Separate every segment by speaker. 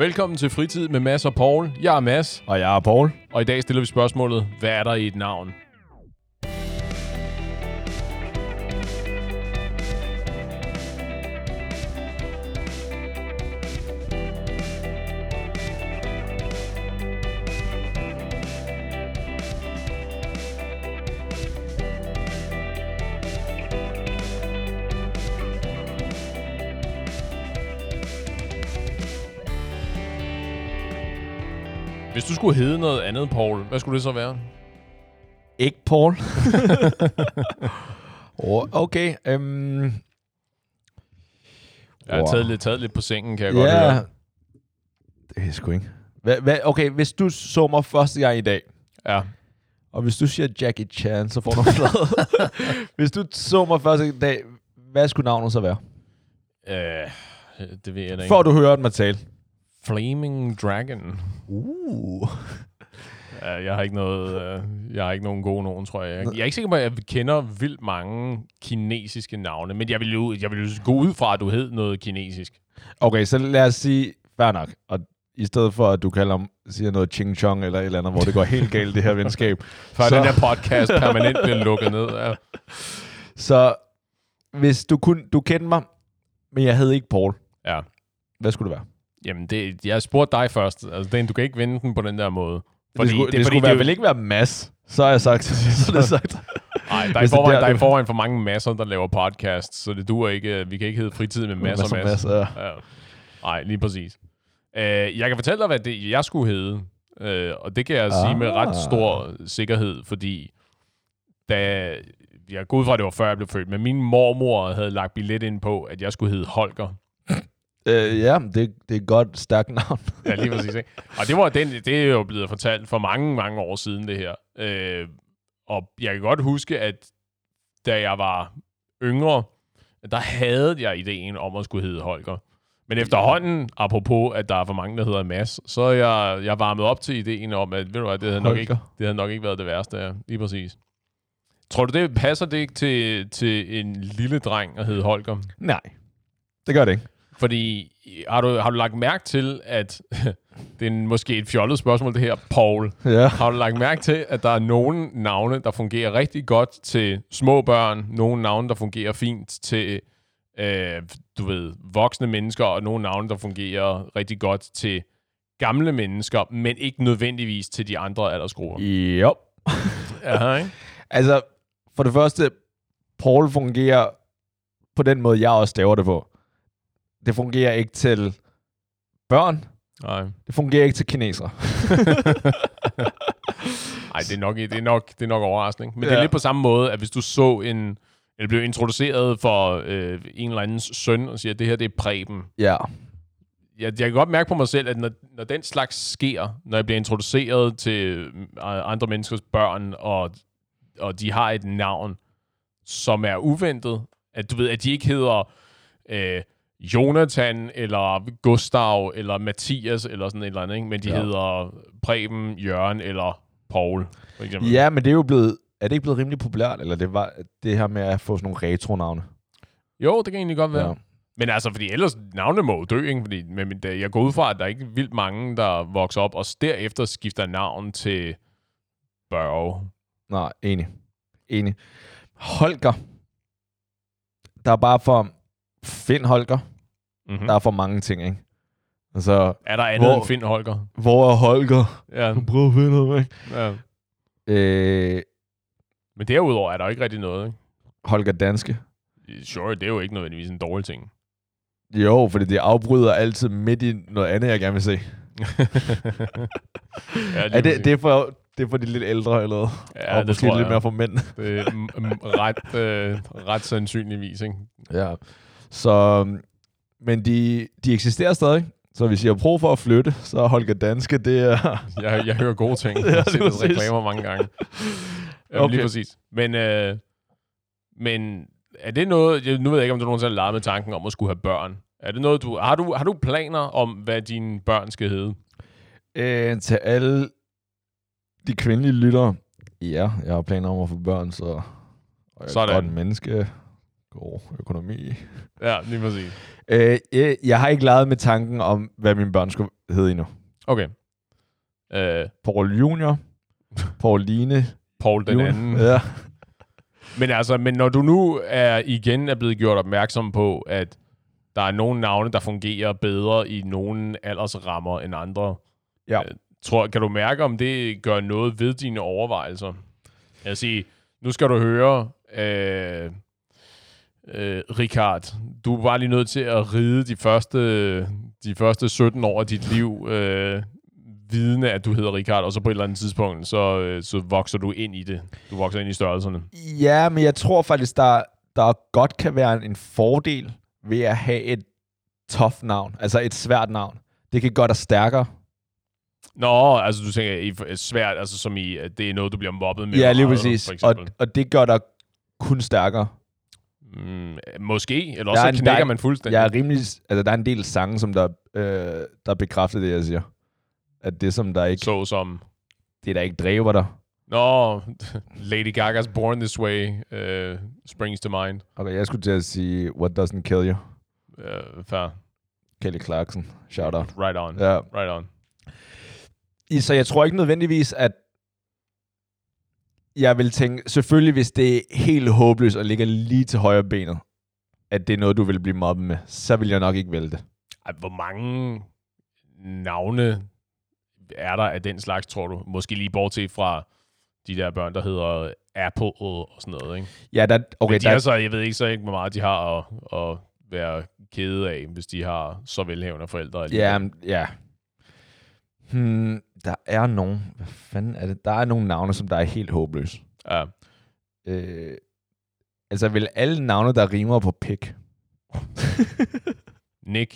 Speaker 1: Velkommen til Fritid med Mads og Paul. Jeg er Mads,
Speaker 2: Og jeg er Paul.
Speaker 1: og i dag stiller vi spørgsmålet, hvad er der i et navn? Skulle hedde noget andet, Paul, hvad skulle det så være?
Speaker 2: Ikke Paul. okay. Um,
Speaker 1: Jeg har
Speaker 2: Wow.
Speaker 1: taget, lidt, taget lidt på sengen, kan jeg godt
Speaker 2: ja,
Speaker 1: høre.
Speaker 2: det er sgu ikke. Hva, hva, okay, hvis du så mig første gang i dag,
Speaker 1: Ja.
Speaker 2: og hvis du siger Jackie Chan, så får du flad. hvis du så mig første dag, hvad skulle navnet så være?
Speaker 1: Øh, det ved jeg da ikke.
Speaker 2: Før du hører mig tale.
Speaker 1: Flaming Dragon.
Speaker 2: Uh.
Speaker 1: Ja, jeg har ikke noget, øh, jeg har ikke nogen gode nogen, tror jeg. Jeg er ikke sikker på, at jeg kender vildt mange kinesiske navne, men jeg vil jo, jeg vil jo gå ud fra, at du hed noget kinesisk.
Speaker 2: Okay, så lad os sige, fair nok. Og i stedet for, at du kalder om, siger noget ching chong eller et eller andet, hvor det går helt galt, det her venskab.
Speaker 1: Før
Speaker 2: Så-
Speaker 1: den her podcast permanent bliver lukket ned. Ja.
Speaker 2: Så hvis du kun, du kendte mig, men jeg hed ikke Paul,
Speaker 1: ja.
Speaker 2: hvad skulle det være?
Speaker 1: Jamen, det, jeg spurgte dig først. Altså, den, du kan ikke vende den på den der måde.
Speaker 2: Fordi, det skulle, det, det
Speaker 1: fordi
Speaker 2: skulle
Speaker 1: er
Speaker 2: hvert fald ikke være Mads. Så har jeg sagt. så det sagt.
Speaker 1: Nej, der er, i
Speaker 2: Hvis det
Speaker 1: forvejen,
Speaker 2: der-
Speaker 1: der er i forvejen for mange masser, der laver podcasts, så det duer ikke. Vi kan ikke hedde fritid med masser og masser.
Speaker 2: Mads, ja.
Speaker 1: Ja. Nej, lige præcis. Uh, jeg kan fortælle dig, hvad det, jeg skulle hedde. Uh, og det kan jeg ah. sige med ret
Speaker 2: Ah.
Speaker 1: stor sikkerhed, fordi da jeg går ud fra, at det var før jeg blev født, men min mormor havde lagt billet ind på, at jeg skulle hedde Holger.
Speaker 2: Øh, ja, det, det er et godt, stærkt navn.
Speaker 1: Ja, lige præcis. Ikke? Og det, var den, det er jo blevet fortalt for mange, mange år siden, det her. Øh, og jeg kan godt huske, at da jeg var yngre, der havde jeg ideen om at skulle hedde Holger. Men efterhånden, apropos, at der er for mange, der hedder Mads, så er jeg, jeg varmet op til ideen om, at ved du hvad, det havde, nok ikke, det havde nok ikke været det værste. Ja. Lige præcis. Tror du, det passer det ikke til, til en lille dreng at hedde Holger?
Speaker 2: Nej, det gør det ikke.
Speaker 1: Fordi har du, har du lagt mærke til, at det er måske et fjollet spørgsmål, det her, Paul.
Speaker 2: Ja.
Speaker 1: Har du lagt mærke til, at der er nogle navne, der fungerer rigtig godt til små børn, nogle navne, der fungerer fint til, øh, du ved, voksne mennesker, og nogle navne, der fungerer rigtig godt til gamle mennesker, men ikke nødvendigvis til de andre aldersgrupper.
Speaker 2: Jo.
Speaker 1: Ja, ikke?
Speaker 2: Altså, for det første, Paul fungerer på den måde, jeg også staver det på. Det fungerer ikke til børn.
Speaker 1: Nej.
Speaker 2: Det fungerer ikke til kinesere.
Speaker 1: Ej, det er nok, det er nok, det er nok overraskende. ikke? Men ja. det er lidt på samme måde, at hvis du så en, eller blev introduceret for øh, en eller andens søn, og siger, at det her det er Preben.
Speaker 2: Ja.
Speaker 1: Jeg, jeg kan godt mærke på mig selv, at når, når den slags sker, når jeg bliver introduceret til øh, andre menneskers børn, og, og de har et navn, som er uventet, at du ved, at de ikke hedder øh, Jonathan, eller Gustav, eller Mathias, eller sådan et eller andet, ikke? men de ja. Hedder Preben, Jørgen eller Paul, for eksempel.
Speaker 2: Ja, men det er jo blevet... Er det ikke blevet rimelig populært, eller det var det her med at få sådan nogle retro-navne?
Speaker 1: Jo, det kan egentlig godt være. Ja. Men altså, fordi ellers navne må dø, ikke? Fordi, men, jeg går ud fra, at der er ikke vildt mange, der vokser op, og derefter skifter navn til Børge.
Speaker 2: Nej, enig. Enig. Holger. Der er bare for... Find Holger.
Speaker 1: Mm-hmm.
Speaker 2: Der er for mange ting, ikke? Altså,
Speaker 1: Er der andet
Speaker 2: Hvor-
Speaker 1: end Finn Holger?
Speaker 2: hvor er Holger?
Speaker 1: Ja,
Speaker 2: Prøv at finde ham, ikke?
Speaker 1: ja.
Speaker 2: Øh,
Speaker 1: Men derudover er der ikke rigtig noget, ikke?
Speaker 2: Holger Danske.
Speaker 1: Sure, det er jo ikke nødvendigvis en dårlig ting.
Speaker 2: Jo, fordi det afbryder altid midt i noget andet, jeg gerne vil se.
Speaker 1: ja,
Speaker 2: Er det, det, er for, det er for de lidt ældre eller noget?
Speaker 1: ja,
Speaker 2: og
Speaker 1: det
Speaker 2: måske
Speaker 1: tror
Speaker 2: lidt
Speaker 1: jeg.
Speaker 2: mere for mænd.
Speaker 1: Det er ret, øh, ret sandsynligvis, ikke?
Speaker 2: ja. Så, men de, de eksisterer stadig. Så hvis jeg prøver for at flytte, så er Holger Danske, det er...
Speaker 1: Jeg, jeg hører gode ting. Jeg har set reklamer mange gange. Jamen, okay. Lige præcis. Men, øh, men er det noget... Jeg, nu ved jeg ikke, om du nogensinde har leget med tanken om at skulle have børn. Er det noget, du... Har du, har du planer om, hvad dine børn skal hedde?
Speaker 2: Øh, til alle de kvindelige lyttere. Ja, jeg har planer om at få børn, så... Og jeg er
Speaker 1: Sådan.
Speaker 2: et godt menneske. God økonomi.
Speaker 1: Ja, lige præcis.
Speaker 2: Øh, jeg, jeg har ikke leget med tanken om, hvad mine børn skulle hedde endnu.
Speaker 1: Okay. Øh,
Speaker 2: Paul Junior, Pauline
Speaker 1: Paul den
Speaker 2: Junior.
Speaker 1: anden.
Speaker 2: Ja.
Speaker 1: Men altså, men når du nu er igen er blevet gjort opmærksom på, at der er nogle navne, der fungerer bedre i nogle aldersrammer end andre,
Speaker 2: Ja.
Speaker 1: øh, tror, kan du mærke, om det gør noget ved dine overvejelser? Jeg siger, nu skal du høre, øh, øh, Richard, du er bare lige nødt til at ride de første, de første 17 år af dit liv, øh, vidne, at du hedder Richard, og så på et eller andet tidspunkt, så, øh, så vokser du ind i det. Du vokser ind i størrelserne.
Speaker 2: Ja, men jeg tror faktisk, der, der godt kan være en fordel ved at have et tough navn, altså et svært navn. Det kan gøre dig stærkere.
Speaker 1: Nå, altså du tænker i svært, altså som i, at det er noget, du bliver mobbet med.
Speaker 2: Ja, lige præcis. Og, og det gør dig kun stærkere.
Speaker 1: Mm, måske, eller også
Speaker 2: er
Speaker 1: så
Speaker 2: en-
Speaker 1: knækker
Speaker 2: er-
Speaker 1: man fuldstændig.
Speaker 2: Jeg er rimelig... Altså, der er en del sange, som der, øh, der bekræfter det, jeg siger. At det, som der ikke...
Speaker 1: Så som,
Speaker 2: Det, der ikke dræber dig.
Speaker 1: nå, Lady Gaga's Born This Way uh, springs to mind.
Speaker 2: Okay, jeg skulle til at sige, what doesn't kill you?
Speaker 1: Uh, fair.
Speaker 2: Kelly Clarkson. Shout out.
Speaker 1: Right on.
Speaker 2: Ja.
Speaker 1: Right on.
Speaker 2: I- Så jeg tror ikke nødvendigvis, at jeg vil tænke, selvfølgelig hvis det er helt håbløst og ligger lige til højre benet, at det er noget, du vil blive mobbet med, så vil jeg nok ikke vælge det.
Speaker 1: Ej, hvor mange navne er der af den slags, tror du? Måske lige bortset fra de der børn, der hedder Apple og sådan noget, ikke?
Speaker 2: Ja, der,
Speaker 1: Okay, Men de
Speaker 2: der,
Speaker 1: er så, jeg ved ikke så ikke, hvor meget de har at, at være kede af, hvis de har så velhævende forældre. alligevel.
Speaker 2: ja, ja. Hmm, der er nogen, hvad fanden er det? Der er nogle navne, som der er helt håbløse.
Speaker 1: ja.
Speaker 2: Øh, altså vel alle navne, der rimer på pik.
Speaker 1: Nick,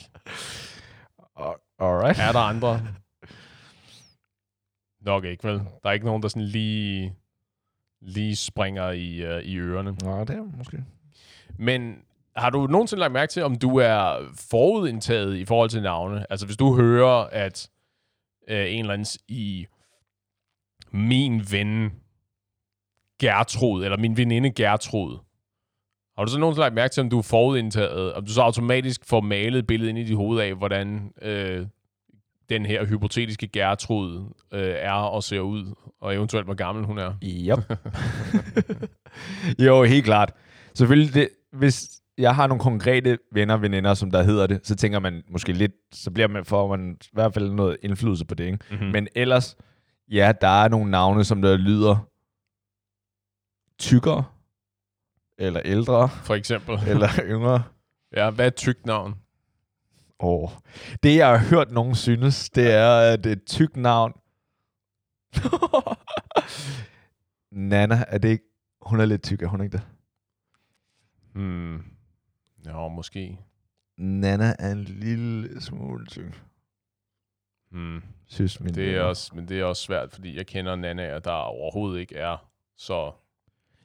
Speaker 2: Alright.
Speaker 1: er der andre? Nok ikke, vel? Der er ikke nogen, der sådan lige, lige springer i, uh, i ørerne.
Speaker 2: Nå, det er måske.
Speaker 1: Men har du nogensinde lagt mærke til, om du er forudindtaget i forhold til navne? Altså hvis du hører, at øh, en eller anden i min ven Gertrud, eller min veninde Gertrud, har du så nogensinde lagt mærke til, om du er forudindtaget, om du så automatisk får malet billedet ind i dit hoved af, hvordan øh, den her hypotetiske Gertrud øh, er og ser ud, og eventuelt hvor gammel hun er?
Speaker 2: Yep. jo, helt klart. Selvfølgelig, det, hvis jeg har nogle konkrete venner veninder, som der hedder det, så tænker man måske lidt, så bliver man, får man i hvert fald noget indflydelse på det, ikke?
Speaker 1: Mm-hmm.
Speaker 2: Men ellers, ja, der er nogle navne, som der lyder tykkere, eller ældre,
Speaker 1: For eksempel.
Speaker 2: eller yngre.
Speaker 1: Ja, hvad er et tykt navn?
Speaker 2: Oh. Det, jeg har hørt nogen synes, det er, at det er et tykt navn. Nana, er det ikke... Hun er lidt tyk, er hun ikke det?
Speaker 1: Hmm. Ja, måske.
Speaker 2: Nana er en lille smule tyk.
Speaker 1: Hmm.
Speaker 2: Synes min
Speaker 1: Det er også, men det er også svært, fordi jeg kender Nana, der overhovedet ikke er så...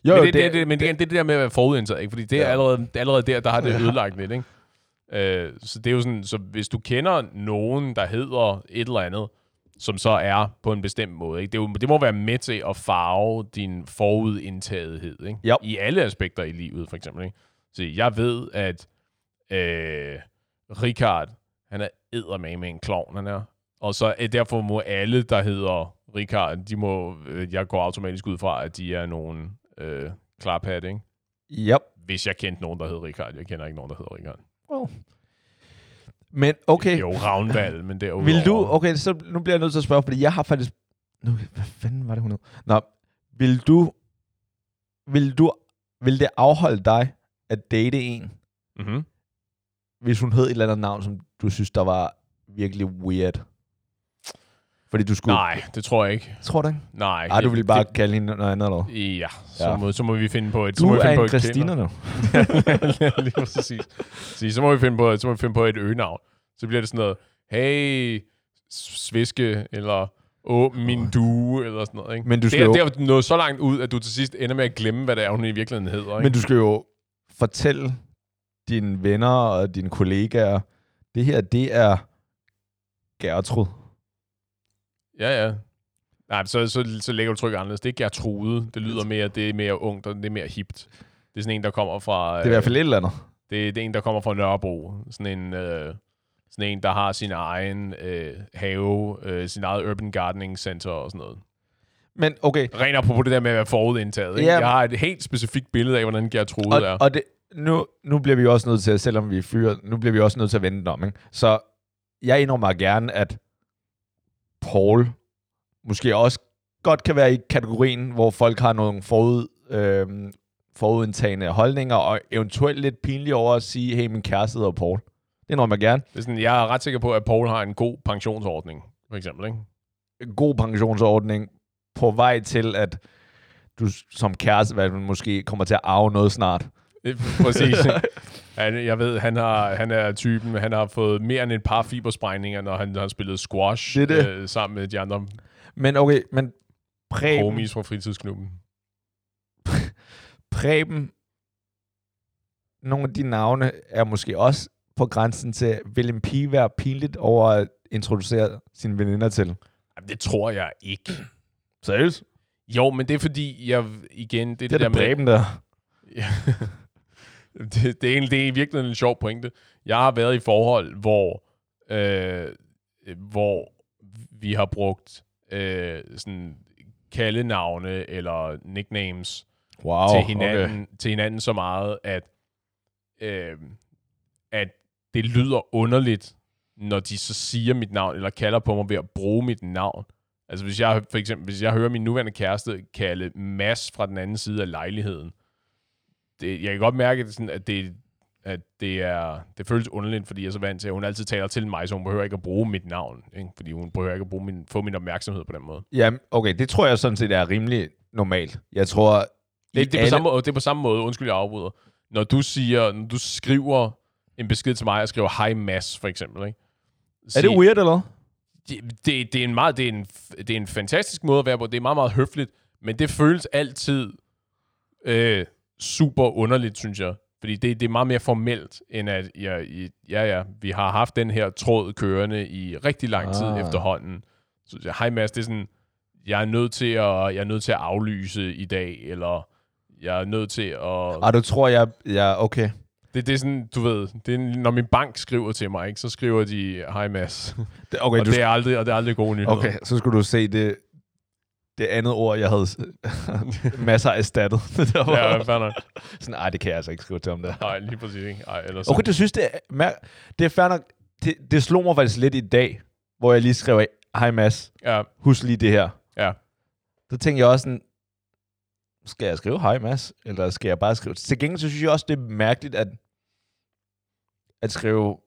Speaker 2: Jo,
Speaker 1: men
Speaker 2: jo,
Speaker 1: det, det, det, men det, det, er det der med at være forudindtaget, ikke? Fordi det er
Speaker 2: Ja.
Speaker 1: allerede, allerede der, der har det ødelagt lidt, ikke? Øh, så det er jo sådan, så hvis du kender nogen, der hedder et eller andet, som så er på en bestemt måde, ikke? Det, er jo, det må være med til at farve din forudindtagethed, ikke?
Speaker 2: Jo.
Speaker 1: I alle aspekter i livet, for eksempel, ikke? Så jeg ved, at øh, Richard, han er eddermame med en klovn, han er. Og så øh, derfor må alle, der hedder Richard, de må, øh, jeg går automatisk ud fra, at de er nogle øh, klarpat, ikke?
Speaker 2: Yep.
Speaker 1: Hvis jeg kendte nogen, der hedder Richard. Jeg kender ikke nogen, der hedder Richard.
Speaker 2: Well. Men okay,
Speaker 1: Jo, Ravnvald, men det er
Speaker 2: vil du... Okay, så nu bliver jeg nødt til at spørge, fordi jeg har faktisk... Nu, hvad fanden var det, hun hed? Nå, vil du... Vil du... Vil det afholde dig at date en,
Speaker 1: Mm-hmm.
Speaker 2: hvis hun hed et eller andet navn, som du synes, der var virkelig weird? Fordi du skulle...
Speaker 1: Nej, det tror jeg ikke.
Speaker 2: Tror du ikke?
Speaker 1: Nej.
Speaker 2: Ej, du
Speaker 1: det-
Speaker 2: ville bare
Speaker 1: det-
Speaker 2: kalde hende noget andet, eller?
Speaker 1: Ja, så,
Speaker 2: Ja.
Speaker 1: Må, så må vi finde på et... så
Speaker 2: Du
Speaker 1: må vi finde
Speaker 2: er
Speaker 1: på
Speaker 2: en Christina nu.
Speaker 1: Lige præcis. Så, så må vi finde på, så må vi finde på et øgenavn. Så bliver det sådan noget, hey, sviske, eller åh, min due, eller sådan noget. Ikke?
Speaker 2: Men du
Speaker 1: det,
Speaker 2: skal
Speaker 1: er,
Speaker 2: jo-
Speaker 1: det er jo nået så langt ud, at du til sidst ender med at glemme, hvad det er, hun i virkeligheden hedder. Ikke?
Speaker 2: Men du skal jo fortælle dine venner og dine kollegaer, det her, det er Gertrud.
Speaker 1: Ja, ja. Nej, så, så, så lægger du tryk anderledes. Det er Gertrude. Det lyder mere, det er mere ungt, og det er mere hipt. Det er sådan en, der kommer fra...
Speaker 2: Det er i hvert fald et eller andet.
Speaker 1: Det, det er en, der kommer fra Nørrebro. Sådan en, øh, sådan en der har sin egen øh, have, øh, sin eget urban gardening center og sådan noget.
Speaker 2: Men okay,
Speaker 1: Rent apropos det der med at være forudindtaget. Ikke?
Speaker 2: Ja.
Speaker 1: Jeg har et helt specifikt billede af, hvordan Gertrude
Speaker 2: og,
Speaker 1: er.
Speaker 2: og det, nu, nu bliver vi også nødt til, selvom vi er fyret, nu bliver vi også nødt til at vende den om. Ikke? Så jeg indrømmer gerne, at Paul måske også godt kan være i kategorien, hvor folk har nogle forud, øh, forudindtagende holdninger, og eventuelt lidt pinlige over at sige, hey, min kæreste hedder Paul. Det indrømmer jeg gerne.
Speaker 1: Det er sådan, jeg er ret sikker på, at Paul har en god pensionsordning, for eksempel. Ikke?
Speaker 2: En god pensionsordning på vej til, at du som kæreste hvad, måske kommer til at arve noget snart.
Speaker 1: Præcis. han, jeg ved, han, har, han er typen, han har fået mere end et par fibersprængninger, når han har spillet squash
Speaker 2: Det det.
Speaker 1: Øh, sammen med de andre
Speaker 2: Men okay, men Preben,
Speaker 1: homies fra fritidsklubben.
Speaker 2: Preben, nogle af de navne er måske også på grænsen til, vil en pige være pinligt over at introducere sine veninder til?
Speaker 1: Jamen, det tror jeg ikke.
Speaker 2: Seriøst?
Speaker 1: Jo, men det er fordi, jeg igen, det,
Speaker 2: Det,
Speaker 1: det
Speaker 2: er
Speaker 1: der
Speaker 2: da
Speaker 1: med...
Speaker 2: Der.
Speaker 1: Ja. det, det, er egentlig, det er i virkeligheden en sjov pointe. Jeg har været i forhold, hvor, øh, hvor vi har brugt øh, sådan kaldenavne eller nicknames
Speaker 2: Wow,
Speaker 1: til, hinanden, okay. til hinanden så meget, at, øh, at det lyder underligt, når de så siger mit navn, eller kalder på mig ved at bruge mit navn. Altså hvis jeg for eksempel, hvis jeg hører min nuværende kæreste kalde Mads fra den anden side af lejligheden, det, jeg kan godt mærke, at det, er sådan, at det, at det, er, det føles underligt, fordi jeg er så vant til, at hun altid taler til mig, så hun behøver ikke at bruge mit navn, ikke? fordi hun behøver ikke at bruge min, få min opmærksomhed på den måde.
Speaker 2: Ja, okay, det tror jeg sådan set er rimelig normalt. Jeg tror...
Speaker 1: Det, det, er på
Speaker 2: alle-
Speaker 1: samme måde, det er på samme måde, undskyld, jeg afbryder. Når du siger, når du skriver en besked til mig, og skriver hej Mads, for eksempel, ikke?
Speaker 2: Er det weird, eller?
Speaker 1: Det, det, det, er en meget, det, er en, det er en fantastisk måde at være på. Det er meget, meget høfligt, men det føles altid øh, super underligt, synes jeg. Fordi det, det er meget mere formelt, end at ja, ja, ja, vi har haft den her tråd kørende i rigtig lang tid
Speaker 2: Ah.
Speaker 1: efterhånden. Så jeg, hej Mads, det er sådan, jeg er nødt til at, jeg er nødt til at aflyse i dag, eller jeg er nødt til at...
Speaker 2: Ah, du tror, jeg... Ja, okay.
Speaker 1: Det, det er sådan, du ved, det er, når min bank skriver til mig, ikke, så skriver de, hej Mads.
Speaker 2: Det, okay,
Speaker 1: og,
Speaker 2: du,
Speaker 1: det er aldrig, og det er aldrig gode nyheder.
Speaker 2: okay, så skulle du se det, det andet ord, jeg havde masser af erstattet. det var
Speaker 1: Ja, fair
Speaker 2: sådan, ej, det kan jeg altså ikke skrive til om det.
Speaker 1: Nej, lige præcis ikke. Ej, ellers
Speaker 2: Okay, du synes, det er, det er fair nok. Det, det slog mig faktisk lidt i dag, hvor jeg lige skrev, hej Mads,
Speaker 1: Ja,
Speaker 2: husk lige det her.
Speaker 1: ja.
Speaker 2: Så tænkte jeg også sådan, skal jeg skrive hej Mads, eller skal jeg bare skrive? Til gengæld så synes jeg også, det er mærkeligt at, at skrive,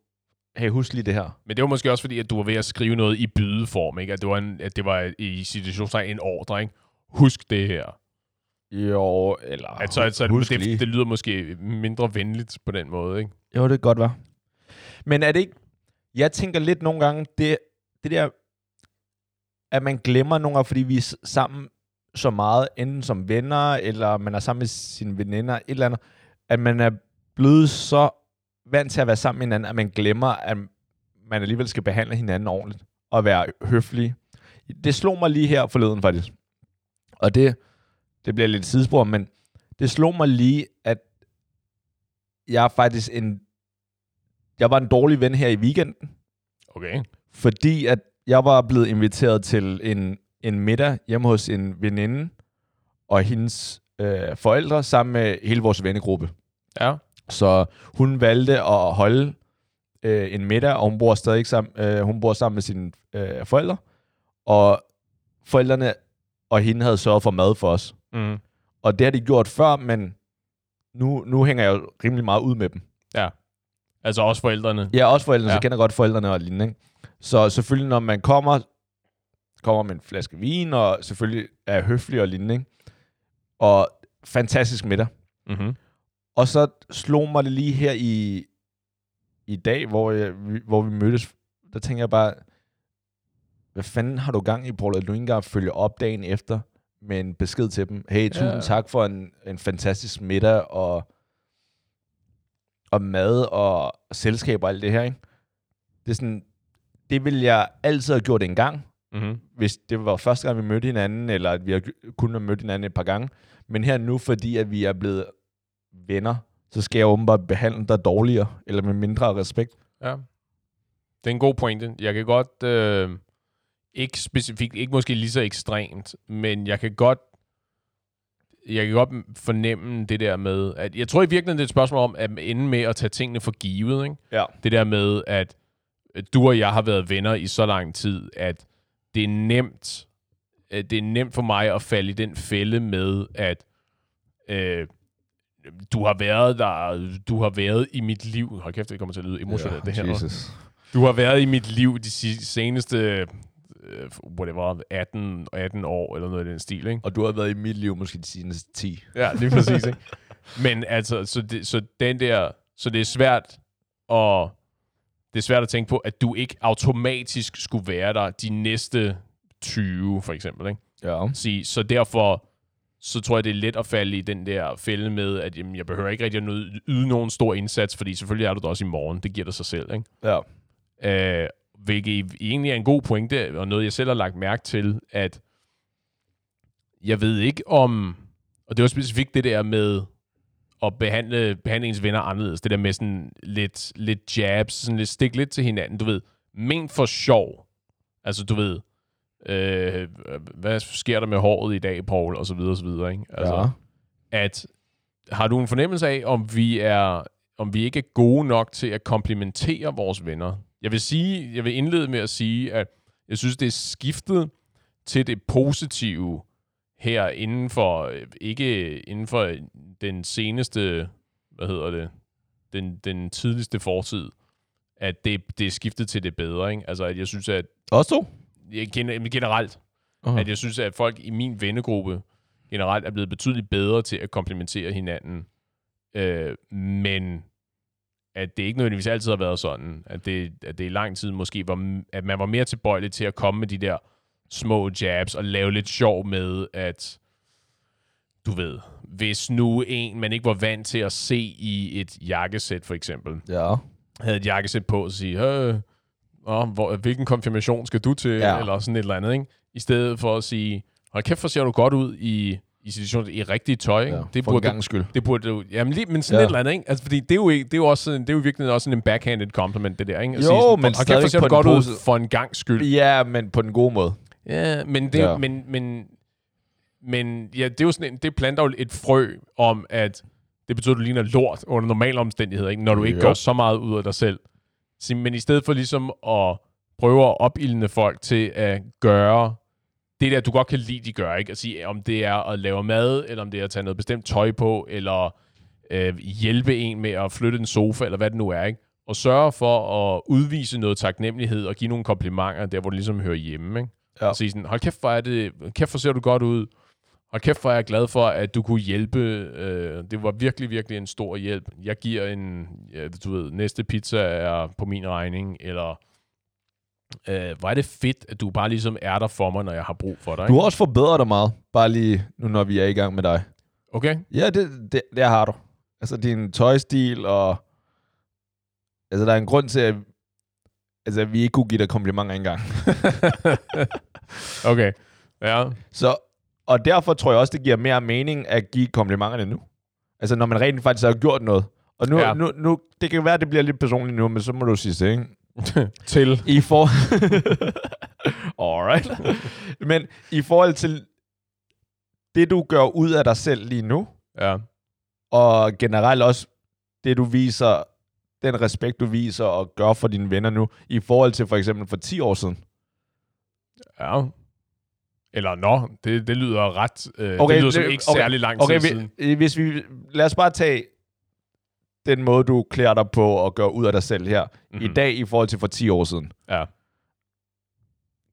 Speaker 2: hey, husk lige det her.
Speaker 1: Men det var måske også fordi, at du var ved at skrive noget i bydeform, ikke? At det var, en, at det var i situationstegn en ordre, ikke? Husk det her.
Speaker 2: Jo, eller
Speaker 1: At så, at, så
Speaker 2: husk
Speaker 1: det,
Speaker 2: lige.
Speaker 1: det, lyder måske mindre venligt på den måde, ikke?
Speaker 2: Jo, det kan godt være. Men er det ikke... Jeg tænker lidt nogle gange, det, det der, at man glemmer nogle gange, fordi vi er sammen så meget, enten som venner, eller man er sammen med sine veninder, et eller andet, at man er blevet så vant til at være sammen med hinanden, at man glemmer, at man alligevel skal behandle hinanden ordentligt, og være høflig. Det slog mig lige her forleden, faktisk. Og det, det bliver lidt sidespor, men det slog mig lige, at jeg er faktisk en... Jeg var en dårlig ven her i weekenden,
Speaker 1: Okay.
Speaker 2: fordi at jeg var blevet inviteret til en, en middag hjemme hos en veninde og hendes øh, forældre sammen med hele vores vennegruppe.
Speaker 1: Ja.
Speaker 2: Så hun valgte at holde øh, en middag, og hun bor stadig sammen, øh, hun bor sammen med sine øh, forældre. Og forældrene og hende havde sørget for mad for os.
Speaker 1: Mm.
Speaker 2: Og det har de gjort før, men nu, nu hænger jeg jo rimelig meget ud med dem.
Speaker 1: Altså også forældrene.
Speaker 2: Er også forældrene, ja. så
Speaker 1: Ja.
Speaker 2: kender godt forældrene og lignende. Ikke? Så selvfølgelig, når man kommer, kommer med en flaske vin, og selvfølgelig er høflig og lignende. Ikke? Og fantastisk middag.
Speaker 1: Mm-hmm.
Speaker 2: Og så slog mig det lige her i, i dag, hvor, jeg, hvor vi mødtes. Der tænker jeg bare, hvad fanden har du gang i, Paul, at du ikke engang følger op dagen efter med en besked til dem. Hey, tusind
Speaker 1: Ja.
Speaker 2: tak for en, en fantastisk middag, og, og mad, og selskab og alt det her, ikke? Det er sådan, det ville jeg altid have gjort en gang,
Speaker 1: Mm-hmm.
Speaker 2: hvis det var første gang, vi mødte hinanden, eller at vi har kun har mødt hinanden et par gange. Men her nu, fordi at vi er blevet venner, så skal jeg åbenbart behandle dig dårligere, eller med mindre respekt.
Speaker 1: Ja. Det er en god pointe. Jeg kan godt, øh, ikke specifikt, ikke måske lige så ekstremt, men jeg kan godt, jeg kan godt fornemme det der med, at jeg tror i virkeligheden, det er et spørgsmål om at ende med at tage tingene for givet. Ikke?
Speaker 2: Ja.
Speaker 1: Det der med, at du og jeg har været venner i så lang tid, at det er nemt, at det er nemt for mig at falde i den fælde med, at øh, du har været der, du har været i mit liv. Hold kæft, det kommer til at lyde emotionelt, det her.
Speaker 2: Jesus.
Speaker 1: Du har været i mit liv de seneste, uh, whatever, 18, 18 år, eller noget i den stil, ikke?
Speaker 2: Og du har været i mit liv måske de seneste 10.
Speaker 1: Ja, lige præcis, ikke? Men altså, så, det, så den der, så det er svært at, det er svært at tænke på, at du ikke automatisk skulle være der de næste 20, for eksempel, ikke?
Speaker 2: Ja.
Speaker 1: Sige, så derfor, så tror jeg, det er let at falde i den der fælde med, at jamen, jeg behøver ikke rigtig at yde, yde nogen stor indsats, fordi selvfølgelig er du der også i morgen. Det giver dig sig selv, ikke?
Speaker 2: Ja.
Speaker 1: Øh, hvilket egentlig er en god pointe, og noget, jeg selv har lagt mærke til, at jeg ved ikke om, og det var specifikt det der med at behandle, behandle ens venner anderledes, det der med sådan lidt, lidt jabs, sådan lidt stik lidt til hinanden, du ved, ment for sjov. Altså, du ved, øh, hvad sker der med håret i dag, Paul, og så videre, og så videre, ikke? Altså,
Speaker 2: ja.
Speaker 1: at har du en fornemmelse af, om vi er om vi ikke er gode nok til at komplementere vores venner? Jeg vil sige, jeg vil indlede med at sige, at jeg synes, det er skiftet til det positive her inden for, ikke inden for den seneste, hvad hedder det, den, den tidligste fortid, at det, det er skiftet til det bedre, ikke? Altså, at jeg synes, at
Speaker 2: Også to?
Speaker 1: generelt,
Speaker 2: Uh-huh.
Speaker 1: at jeg synes, at folk i min vennegruppe generelt er blevet betydeligt bedre til at komplementere hinanden. Øh, men at det ikke nødvendigvis altid har været sådan, at det, at det i lang tid måske var, at man var mere tilbøjelig til at komme med de der små jabs og lave lidt sjov med, at du ved, hvis nu en, man ikke var vant til at se i et jakkesæt for eksempel,
Speaker 2: Ja.
Speaker 1: havde et jakkesæt på og sige, øh, åh, hvor, hvilken konfirmation skal du til?
Speaker 2: Ja.
Speaker 1: Ja. Eller sådan et eller andet, ikke? I stedet for at sige, hold kæft, hvor ser du godt ud i, i situationer, i rigtigt tøj, ikke?
Speaker 2: ja.
Speaker 1: det,
Speaker 2: for en
Speaker 1: burde,
Speaker 2: gang skyld.
Speaker 1: det burde du, jamen lige, men sådan
Speaker 2: Ja.
Speaker 1: ja. et eller andet, ikke? Altså, fordi det er jo, ikke, det er jo også, sådan- det er jo virkelig også sådan en backhanded compliment, det der, ikke? At
Speaker 2: Jo,
Speaker 1: sådan,
Speaker 2: men
Speaker 1: hold kæft, hvor
Speaker 2: stadig
Speaker 1: ser
Speaker 2: på
Speaker 1: du
Speaker 2: en
Speaker 1: godt ud for en gang skyld.
Speaker 2: Ja, men på den gode måde.
Speaker 1: Ja, men det,
Speaker 2: Ja.
Speaker 1: men, men, men ja, det er jo sådan en, det planter jo et frø om, at det betyder, at du ligner lort under normale omstændigheder, ikke? når du ikke
Speaker 2: Jo.
Speaker 1: gør så meget ud af dig selv. Så- Men i stedet for ligesom at prøve at opildne folk til at gøre det der, du godt kan lide, de gør, ikke? At sige, om det er at lave mad, eller om det er at tage noget bestemt tøj på, eller øh, hjælpe en med at flytte en sofa, eller hvad det nu er, ikke? Og sørge for at udvise noget taknemmelighed og give nogle komplimenter der, hvor det ligesom hører hjemme, ikke?
Speaker 2: Ja.
Speaker 1: Og sige sådan, hold kæft, hvor er det, kæft, hvor ser du godt ud. Hold kæft, hvor er jeg glad for, at du kunne hjælpe. Øh, det var virkelig, virkelig en stor hjælp. Jeg giver en, ja, du ved, næste pizza er på min regning, eller øh, hvor er det fedt, at du bare ligesom er der for mig, når jeg har brug for dig.
Speaker 2: Du
Speaker 1: Ikke?
Speaker 2: har også forbedret dig meget, bare lige nu, når vi er i gang med dig.
Speaker 1: Okay?
Speaker 2: Ja, det, det, det har du. Altså din tøjstil og... Altså der er en grund til, at, altså, at vi ikke kunne give dig komplimenter engang.
Speaker 1: okay. Ja.
Speaker 2: Så, og derfor tror jeg også, det giver mere mening at give komplimenterne nu. Altså når man rent faktisk har gjort noget. Og nu, ja.
Speaker 1: Ja.
Speaker 2: nu, nu det kan være, at det bliver lidt personligt nu, men så må du sige det, ikke?
Speaker 1: Til.
Speaker 2: I for... Alright. men i forhold til det, du gør ud af dig selv lige nu,
Speaker 1: Ja.
Speaker 2: og generelt også det, du viser, den respekt, du viser og gør for dine venner nu, i forhold til for eksempel for 10 år siden.
Speaker 1: Ja. Eller nå, det, det lyder ret... Øh,
Speaker 2: Okay,
Speaker 1: det lyder som ikke
Speaker 2: okay,
Speaker 1: særlig lang
Speaker 2: Okay,
Speaker 1: tid siden.
Speaker 2: vi, hvis vi, lad os bare tage den måde, du klæder dig på og gør ud af dig selv her, mm-hmm. i
Speaker 1: Mhm.
Speaker 2: dag i forhold til for 10 år siden.
Speaker 1: Ja.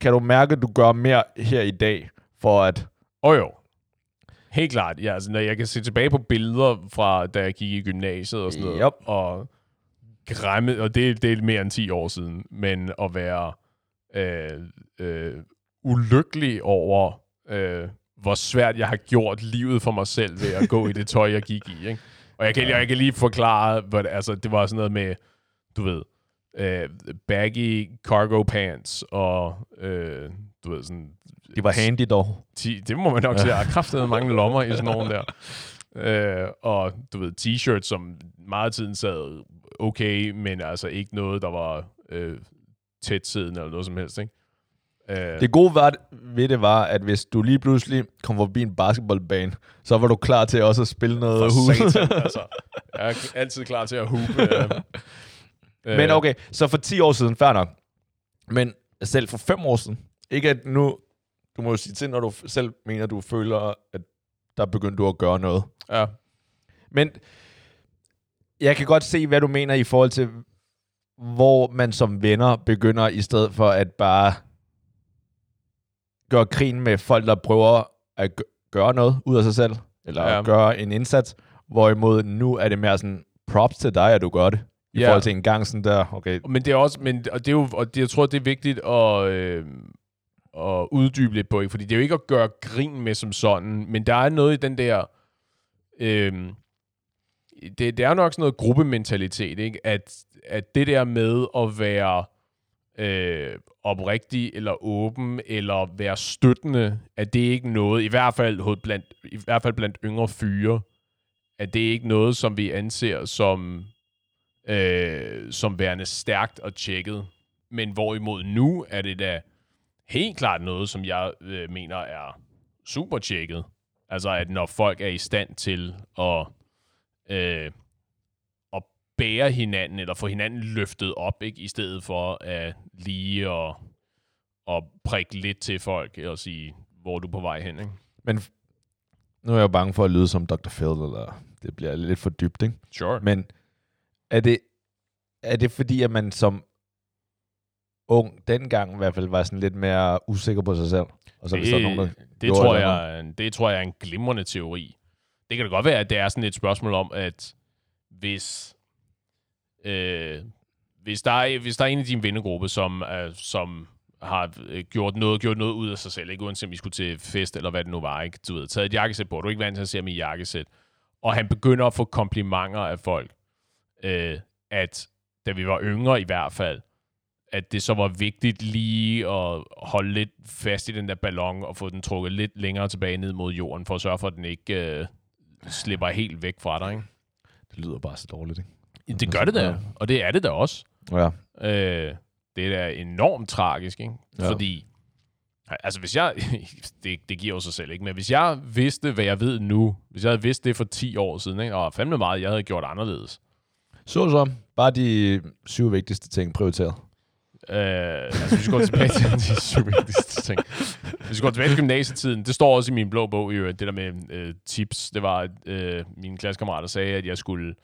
Speaker 2: Kan du mærke, at du gør mere her i dag, for at...
Speaker 1: Og jo. Helt klart. Ja, altså, når jeg kan se tilbage på billeder fra, da jeg gik i gymnasiet og sådan noget,
Speaker 2: Yep.
Speaker 1: og græmme, og det, det er mere end 10 år siden, men at være øh, øh, ulykkelig over, øh, hvor svært jeg har gjort livet for mig selv ved at gå i det tøj, jeg gik i. Ikke? Og jeg kan, jeg kan lige forklare, hvad det, altså, det var sådan noget med, du ved, øh, baggy cargo pants, og øh, du ved, sådan
Speaker 2: Det var handy dog.
Speaker 1: 10, det må man nok sige. Jeg har kraftet mange lommer i sådan nogle der. Øh, og du ved, t-shirts, som meget tiden sad okay, men altså ikke noget, der var øh, tæt siddende eller noget som helst, ikke? Øh,
Speaker 2: Det gode var, ved det var, at hvis du lige pludselig kom forbi en basketballbane, så var du klar til også at spille noget
Speaker 1: for
Speaker 2: hus.
Speaker 1: satan, altså. Jeg er altid klar til at hupe. Øh,
Speaker 2: Men okay, så for 10 år siden, fair nok. Men selv for 5 år siden, ikke at nu, du må jo sige til, når du selv mener, du føler, at der begyndte du at gøre noget.
Speaker 1: Ja,
Speaker 2: Men jeg kan godt se, hvad du mener i forhold til, hvor man som venner begynder, i stedet for at bare gøre krigen med folk, der prøver at gø- gøre noget ud af sig selv, eller
Speaker 1: ja.
Speaker 2: gøre en indsats, hvorimod nu er det mere sådan, props til dig, at du gør det, i
Speaker 1: Ja.
Speaker 2: forhold til en gang sådan der, okay,
Speaker 1: Men det er også, men, og det er jo, og det, jeg tror, det er vigtigt at, øh, at uddybe lidt på, ikke? fordi det er jo ikke at gøre grin med som sådan, men der er noget i den der, øh, det, det er nok sådan noget gruppementalitet, ikke? At, at det der med at være øh, oprigtig eller åben eller være støttende, at det ikke noget, i hvert fald, blandt, i hvert fald blandt yngre fyre, at det ikke noget, som vi anser som øh, som værende stærkt og tjekket. Men hvorimod nu er det da helt klart noget, som jeg øh, mener er super tjekket. Altså, at når folk er i stand til at, øh, at bære hinanden, eller få hinanden løftet op, ikke? i stedet for at lige og, og prikke lidt til folk, og sige, hvor er du på vej hen, ikke?
Speaker 2: men nu er jeg jo bange for at lyde som Dr. Phil, eller det bliver lidt for dybt, ikke?
Speaker 1: Sure.
Speaker 2: Men er det, er det fordi, at man som ung, dengang i hvert fald, var sådan lidt mere usikker på sig selv? Og så hvis der er nogen, der
Speaker 1: det, tror jeg, det tror jeg er en glimrende teori. Det kan da godt være, at det er sådan et spørgsmål om, at hvis, øh, hvis, der er, hvis der er en i din vennegruppe, som, øh, som har øh, gjort noget, gjort noget ud af sig selv, ikke? Uanset om I skulle til fest eller hvad det nu var, ikke? Du ved, taget et jakkesæt på, du er ikke vant til at se ham i jakkesæt, og han begynder at få komplimenter af folk, øh, at da vi var yngre i hvert fald, at det så var vigtigt lige at holde lidt fast i den der ballon og få den trukket lidt længere tilbage ned mod jorden, for at sørge for, at den ikke øh, slipper helt væk fra dig. Ikke?
Speaker 2: Det lyder bare så dårligt, ikke?
Speaker 1: Det gør det da,
Speaker 2: Ja.
Speaker 1: og det er det da også.
Speaker 2: Ja.
Speaker 1: Øh, det er da enormt tragisk, ikke?
Speaker 2: Ja.
Speaker 1: Fordi, altså hvis jeg, det, det giver jo sig selv, ikke? Men hvis jeg vidste, hvad jeg ved nu, hvis jeg havde vidst det for 10 år siden, ikke? Og fandme meget, jeg havde gjort anderledes.
Speaker 2: Så så. Bare de syv vigtigste ting prioriteret.
Speaker 1: Øh, altså, vi går tilbage til de vigtigste ting. Vi går tilbage til gymnasietiden, det står også i min blå bog, i øvrigt, det der med øh, tips. Det var, at øh, mine klassekammerater sagde, at jeg skulle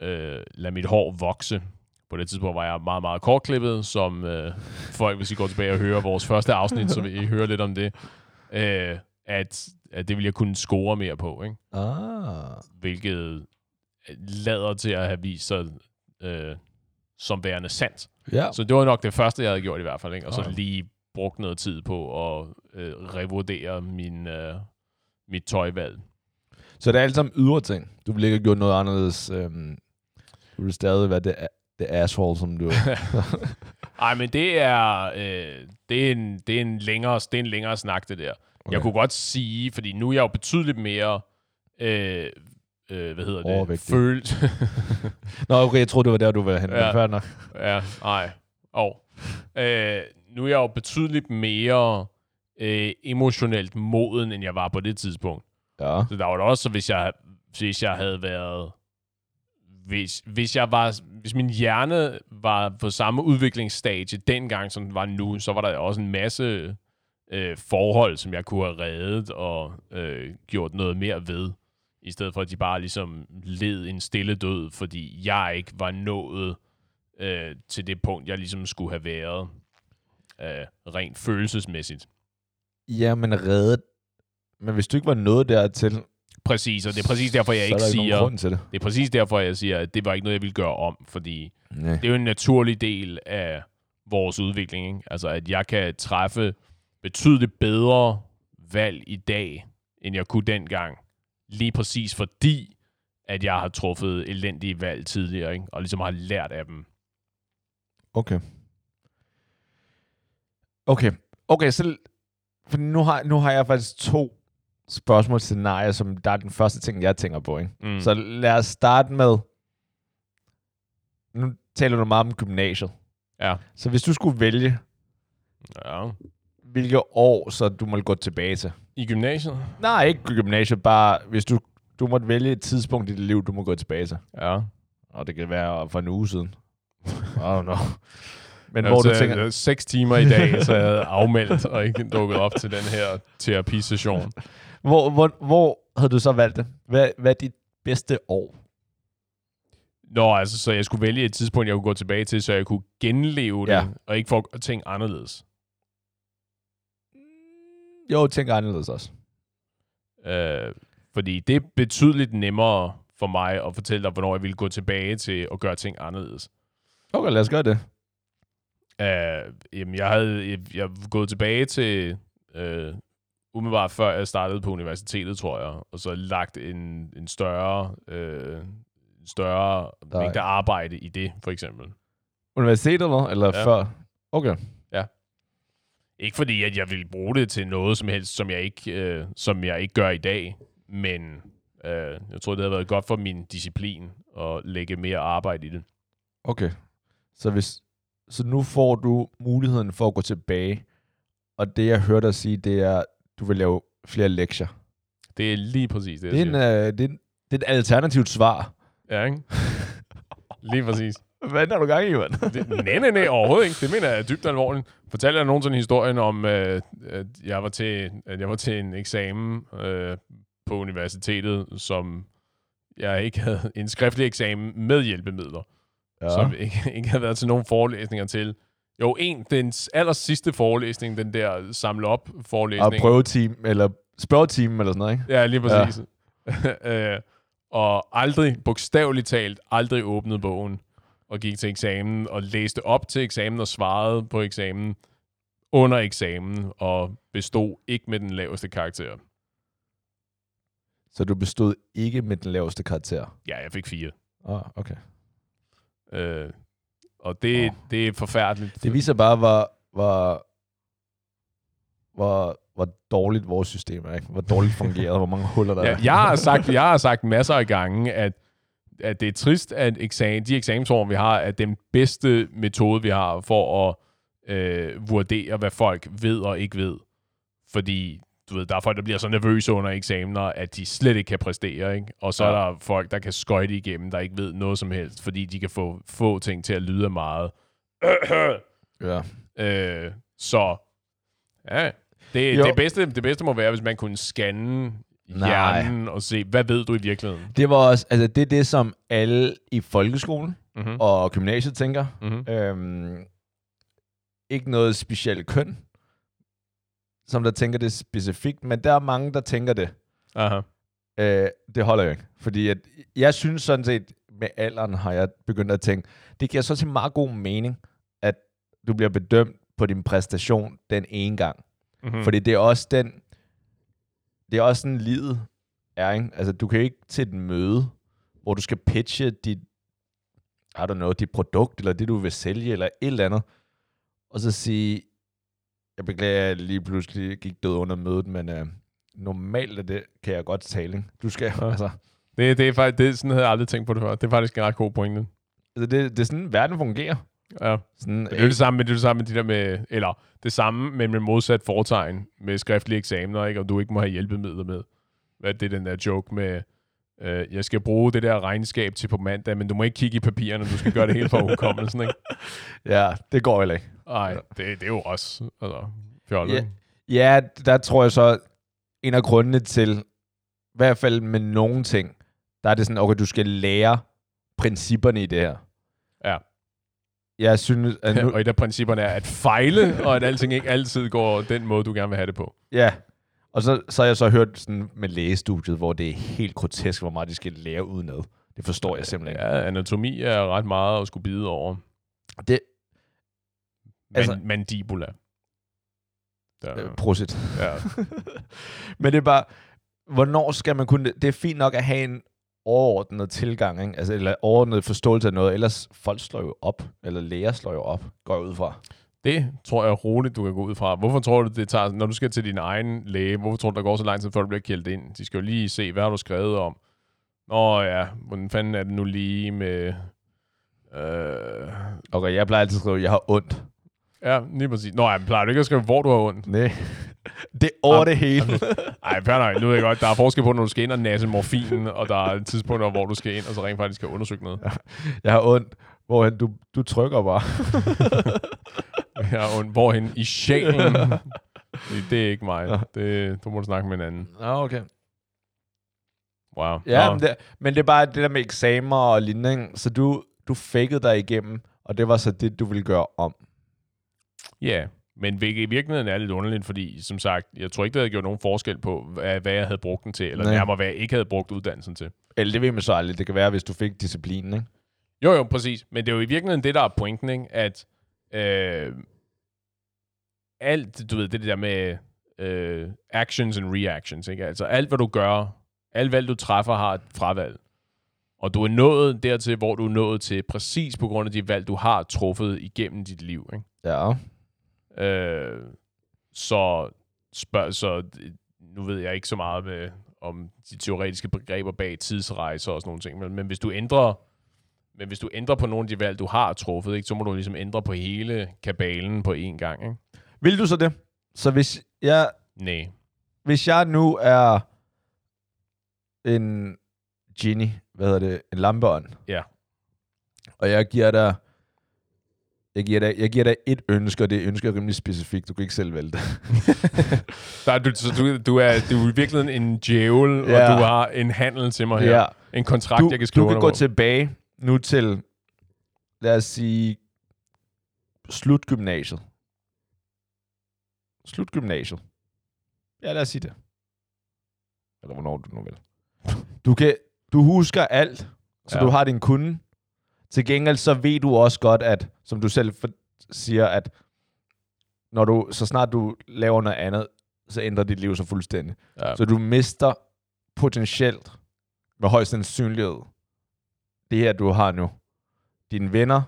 Speaker 1: øh, lade mit hår vokse. På det tidspunkt var jeg meget, meget kortklippet, som øh, folk, hvis I går tilbage og hører vores første afsnit, så vil I høre lidt om det. Øh, at, at det ville jeg kunne score mere på, ikke?
Speaker 2: Ah.
Speaker 1: hvilket lader til at have vist sig øh, som værende sandt.
Speaker 2: Ja.
Speaker 1: Så det var nok det første, jeg havde gjort i hvert fald. Ikke? Og så lige brugt noget tid på at øh, revurdere min, øh, mit tøjvalg.
Speaker 2: Så det er alt sammen ydre ting. Du ville ikke have gjort noget anderledes. Øhm, du ville stadig være det, det asshole, som du
Speaker 1: Ej, men det er, øh, det, er en, det, er en længere, det er en længere snak, det der. Okay. Jeg kunne godt sige, fordi nu er jeg jo betydeligt mere... Øh, øh, hvad hedder det? Følt.
Speaker 2: Nå, okay, jeg troede, det var der, du var hen.
Speaker 1: Ja.
Speaker 2: Fair nok.
Speaker 1: Ja, nej. Og øh, nu er jeg jo betydeligt mere øh, emotionelt moden, end jeg var på det tidspunkt.
Speaker 2: Ja.
Speaker 1: Så der var det også, hvis jeg, hvis jeg havde været... Hvis, hvis, jeg var, hvis min hjerne var på samme udviklingsstadie dengang, som den var nu, så var der også en masse øh, forhold, som jeg kunne have reddet og øh, gjort noget mere ved. I stedet for, at de bare ligesom led en stille død, fordi jeg ikke var nået øh, til det punkt, jeg ligesom skulle have været øh, rent følelsesmæssigt.
Speaker 2: Ja, men reddet. Men hvis du ikke var nået dertil,
Speaker 1: Præcis, og det er præcis derfor, jeg ikke
Speaker 2: ikke
Speaker 1: siger...
Speaker 2: til det.
Speaker 1: Det er præcis derfor, jeg siger, at det var ikke noget, jeg ville gøre om, fordi
Speaker 2: Nej.
Speaker 1: det er jo en naturlig del af vores udvikling. Ikke? Altså, at jeg kan træffe betydeligt bedre valg i dag, end jeg kunne dengang. Lige præcis fordi, at jeg har truffet elendige valg tidligere, ikke? og ligesom har lært af dem.
Speaker 2: Okay. Okay. Okay, så... For nu har, nu har jeg faktisk to spørgsmålsscenarie, som der er den første ting, jeg tænker på. Ikke?
Speaker 1: Mm.
Speaker 2: Så lad os starte med... Nu taler du meget om gymnasiet.
Speaker 1: Ja.
Speaker 2: Så hvis du skulle vælge,
Speaker 1: ja.
Speaker 2: Hvilke år, så du må gå tilbage til.
Speaker 1: I gymnasiet?
Speaker 2: Nej, ikke gymnasiet, bare hvis du, du måtte vælge et tidspunkt i dit liv, du må gå tilbage til.
Speaker 1: Ja.
Speaker 2: Og det kan være for en uge siden. I don't know. Men hvor du tænker,
Speaker 1: øh, seks timer i dag, så jeg havde afmeldt og ikke dukket op til den her terapisession.
Speaker 2: hvor, hvor, hvor havde du så valgt det? Hvad, hvad er dit bedste år?
Speaker 1: Nå, altså, så jeg skulle vælge et tidspunkt, jeg kunne gå tilbage til, så jeg kunne genleve det,
Speaker 2: Ja.
Speaker 1: og ikke få ting anderledes.
Speaker 2: Jo, tænker anderledes også.
Speaker 1: Øh, fordi det er betydeligt nemmere for mig at fortælle dig, hvornår jeg ville gå tilbage til at gøre ting anderledes.
Speaker 2: Okay, lad os gøre det.
Speaker 1: Øh, jamen, jeg havde jeg, jeg gået tilbage til øh, umiddelbart før jeg startede på universitetet, tror jeg, og så lagt en, en større, øh, større mængde arbejde i det, for eksempel.
Speaker 2: Universitetet eller, eller
Speaker 1: Ja.
Speaker 2: før? Okay.
Speaker 1: Ikke fordi, at jeg ville bruge det til noget som helst, som jeg ikke, øh, som jeg ikke gør i dag, men øh, jeg tror, det havde været godt for min disciplin at lægge mere arbejde i det.
Speaker 2: Okay. Så, hvis, så nu får du muligheden for at gå tilbage, og det jeg hørte dig sige, det er, du vil lave flere lektier.
Speaker 1: Det er lige præcis det,
Speaker 2: Det
Speaker 1: jeg
Speaker 2: er, en,
Speaker 1: siger.
Speaker 2: øh, det, er en, det er et alternativt svar.
Speaker 1: Ja, ikke? Lige præcis.
Speaker 2: Hvad er du gang i, mand?
Speaker 1: Det, nej, nej, nej, overhovedet ikke. Det mener jeg er dybt alvorligt. Fortalte jeg nogensinde historien om, øh, at, jeg var til, at jeg var til en eksamen øh, på universitetet, som jeg ikke havde en skriftlig eksamen med hjælpemidler, ja. som ikke, ikke havde været til nogen forelæsninger til. Jo, en, den aller sidste forelæsning, den der samle op
Speaker 2: Og
Speaker 1: forelæsning.
Speaker 2: prøveteam, eller spørgeteam, eller sådan noget, ikke?
Speaker 1: Ja, lige præcis. Ja. øh, og aldrig, bogstaveligt talt, aldrig åbnede bogen og gik til eksamen og læste op til eksamen og svarede på eksamen under eksamen og bestod ikke med den laveste karakter.
Speaker 2: Så du bestod ikke med den laveste karakter?
Speaker 1: Ja, jeg fik fire.
Speaker 2: Ah, okay.
Speaker 1: Øh, og det,
Speaker 2: Åh.
Speaker 1: det er forfærdeligt.
Speaker 2: Det viser bare, hvor, hvor, hvor, hvor dårligt vores system er, ikke? Hvor dårligt fungeret, hvor mange huller der
Speaker 1: Ja,
Speaker 2: er.
Speaker 1: jeg, har sagt, jeg har sagt masser af gange, at, at det er trist, at eksamen, de eksamensformer, vi har, er den bedste metode, vi har for at øh, vurdere, hvad folk ved og ikke ved. Fordi du ved, der er folk, der bliver så nervøse under eksamener, at de slet ikke kan præstere. Ikke? Og så ja. Er der folk, der kan skøjte igennem, der ikke ved noget som helst, fordi de kan få få ting til at lyde meget.
Speaker 2: Ja.
Speaker 1: Øh, så ja, det,
Speaker 2: Jo.
Speaker 1: det, bedste, det bedste må være, hvis man kunne scanne
Speaker 2: Nej.
Speaker 1: hjernen og se, hvad ved du i virkeligheden?
Speaker 2: Det var også, altså det er det, som alle i folkeskolen
Speaker 1: Mm-hmm.
Speaker 2: og gymnasiet tænker.
Speaker 1: Mm-hmm.
Speaker 2: Øhm, ikke noget specielt køn, som der tænker det specifikt, men der er mange, der tænker det.
Speaker 1: Aha.
Speaker 2: Øh, det holder jo ikke. Fordi at, jeg synes sådan set, med alderen har jeg begyndt at tænke, det giver så til meget god mening, at du bliver bedømt på din præstation den ene gang.
Speaker 1: Mm-hmm.
Speaker 2: Mm. Fordi det er også den, det er også sådan livet er, ikke? Altså, du kan ikke til et møde, hvor du skal pitche dit, I don't know, dit produkt, eller det, du vil sælge, eller et eller andet, og så sige, jeg beklager, at jeg lige pludselig gik død under mødet, men øh, normalt er det, kan jeg godt tale, ikke? Du skal,
Speaker 1: Ja.
Speaker 2: altså,
Speaker 1: Det, det er faktisk, det, sådan havde jeg aldrig tænkt på det før. Det er faktisk en ret god pointe.
Speaker 2: altså det, det er sådan, verden fungerer.
Speaker 1: Ja.
Speaker 2: Sådan,
Speaker 1: Det er jo det samme med, det, er det samme med de der med, eller det samme, men med modsat foretegn med skriftlige eksamener, ikke? og du ikke må have hjælpemidler med. Hvad er det, den der joke med, øh, jeg skal bruge det der regnskab til på mandag, men du må ikke kigge i papirerne, du skal gøre det hele for hukommelsen, ikke?
Speaker 2: ja, det går heller ikke.
Speaker 1: Ej, det, det er jo også, altså, fjollet.
Speaker 2: Ja. Ja, der tror jeg så, en af grundene til, i hvert fald med nogle ting, der er det sådan, okay, du skal lære principperne i det her. Jeg synes, at nu,
Speaker 1: og et af principperne er at fejle, og at alting ikke altid går den måde, du gerne vil have det på.
Speaker 2: ja, og så, så har jeg så hørt sådan med lægestudiet, hvor det er helt grotesk, hvor meget de skal lære udenad. Det forstår jeg simpelthen ikke.
Speaker 1: Ja, anatomi er ret meget at skulle bide over.
Speaker 2: Det,
Speaker 1: Man,
Speaker 2: Altså-
Speaker 1: altså, mandibula. Der,
Speaker 2: øh, prosit.
Speaker 1: ja.
Speaker 2: Men det er bare, hvornår skal man kunne... Det er fint nok at have en overordnet tilgang, ikke? Altså, eller overordnet forståelse af noget, ellers folk slår jo op, eller læger slår jo op, går ud fra.
Speaker 1: Det tror jeg roligt, du kan gå ud fra. Hvorfor tror du, det tager, når du skal til din egen læge, hvorfor tror du, der går så lang tid, før du bliver kældt ind? De skal jo lige se, hvad har du skrevet om? Nå ja, hvordan fanden er det nu lige med... Øh,
Speaker 2: Okay, jeg plejer altid at skrive, jeg har ondt.
Speaker 1: ja, lige præcis. Nå, jeg plejer du ikke at skrive, hvor du har ondt?
Speaker 2: Nej. Det er over
Speaker 1: Ah,
Speaker 2: det hele.
Speaker 1: Ej, fair nok. Nu ved jeg godt, der er forskel på, når du skal ind og nasse morfin, og der er tidspunkter, hvor du skal ind, og så rent faktisk skal undersøge noget.
Speaker 2: Jeg har ondt. Hvor du, du trykker bare.
Speaker 1: Jeg har ondt. Hvorhen? I sjælen? det er ikke mig. Det, du må du snakke med en anden.
Speaker 2: Nå, okay.
Speaker 1: Wow.
Speaker 2: Ja, men det, men det er bare det der med eksamener og lignende. Så du, du fakede dig igennem, og det var så det, du ville gøre om.
Speaker 1: Ja, men vir- i virkeligheden er lidt underligt, fordi som sagt, jeg tror ikke, det havde gjort nogen forskel på, hvad, hvad jeg havde brugt den til, eller
Speaker 2: Nej.
Speaker 1: nærmere, hvad jeg ikke havde brugt uddannelsen til.
Speaker 2: Eller det ved man så aldrig. Det kan være, hvis du fik disciplinen, ikke?
Speaker 1: Jo, jo, præcis. Men det er jo i virkeligheden det, der er pointen, ikke? at øh, alt, du ved, det der med øh, actions and reactions, ikke? altså alt, hvad du gør, alt valg, du træffer, har et fravalg. Og du er nået dertil, hvor du er nået til, præcis på grund af de valg, du har truffet igennem dit liv. Ikke?
Speaker 2: Ja.
Speaker 1: Øh, så, spørg, så nu ved jeg ikke så meget med, om de teoretiske begreber bag tidsrejser og sådan nogle ting, men, men hvis du ændrer men hvis du ændrer på nogle af de valg, du har truffet, ikke, så må du ligesom ændre på hele kabalen på én gang. Ikke?
Speaker 2: Vil du så det? Så hvis jeg,
Speaker 1: Nej.
Speaker 2: hvis jeg nu er en genie, hvad hedder det, en lampeånd,
Speaker 1: Ja.
Speaker 2: og jeg giver dig jeg giver, dig, jeg giver dig et ønske, og det ønske er rimelig specifikt. Du kan ikke selv vælge det.
Speaker 1: Der er, du, så du, du, er, du er i virkeligheden en djævel,
Speaker 2: Ja.
Speaker 1: og du har en handel til mig her. En kontrakt,
Speaker 2: Du,
Speaker 1: jeg kan skrive
Speaker 2: du kan
Speaker 1: under
Speaker 2: gå
Speaker 1: på.
Speaker 2: tilbage nu til, lad os sige, slut gymnasiet. Slut gymnasiet. Ja, lad os sige det. Eller hvornår du nu vil. Du, kan, du husker alt, så
Speaker 1: ja.
Speaker 2: du har din kunde. Til gengæld så ved du også godt, at, som du selv siger, at når du, så snart du laver noget andet, så ændrer dit liv sig fuldstændig.
Speaker 1: Ja.
Speaker 2: Så du mister potentielt, med højst sandsynlighed, det her, du har nu. Dine venner,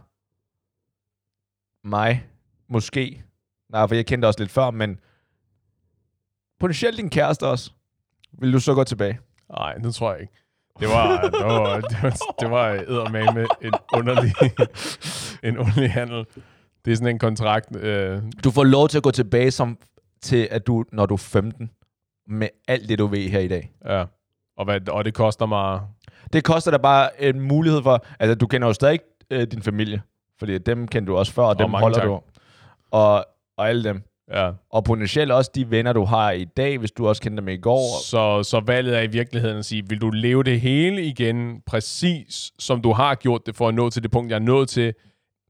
Speaker 2: mig, måske. Nej, for jeg kendte også lidt før, men potentielt din kæreste også. Vil du så gå tilbage?
Speaker 1: Nej, det tror jeg ikke. Det var, det var, det var, det var eddermame en underlig, en underlig handel. Det er sådan en kontrakt. Øh,
Speaker 2: Du får lov til at gå tilbage som, til, at du, når du er 15, med alt det, du ved her i dag.
Speaker 1: ja. og, hvad, og det koster mig...
Speaker 2: Det koster dig bare en mulighed for, altså du kender jo stadig øh, din familie, fordi dem kender du også før, og dem
Speaker 1: mange
Speaker 2: holder
Speaker 1: tak.
Speaker 2: du. Og, og alle dem.
Speaker 1: Ja.
Speaker 2: Og potentielt også de venner, du har i dag, hvis du også kender dem i går.
Speaker 1: Så, så valget er i virkeligheden at sige, vil du leve det hele igen, præcis som du har gjort det, for at nå til det punkt, jeg er nået til,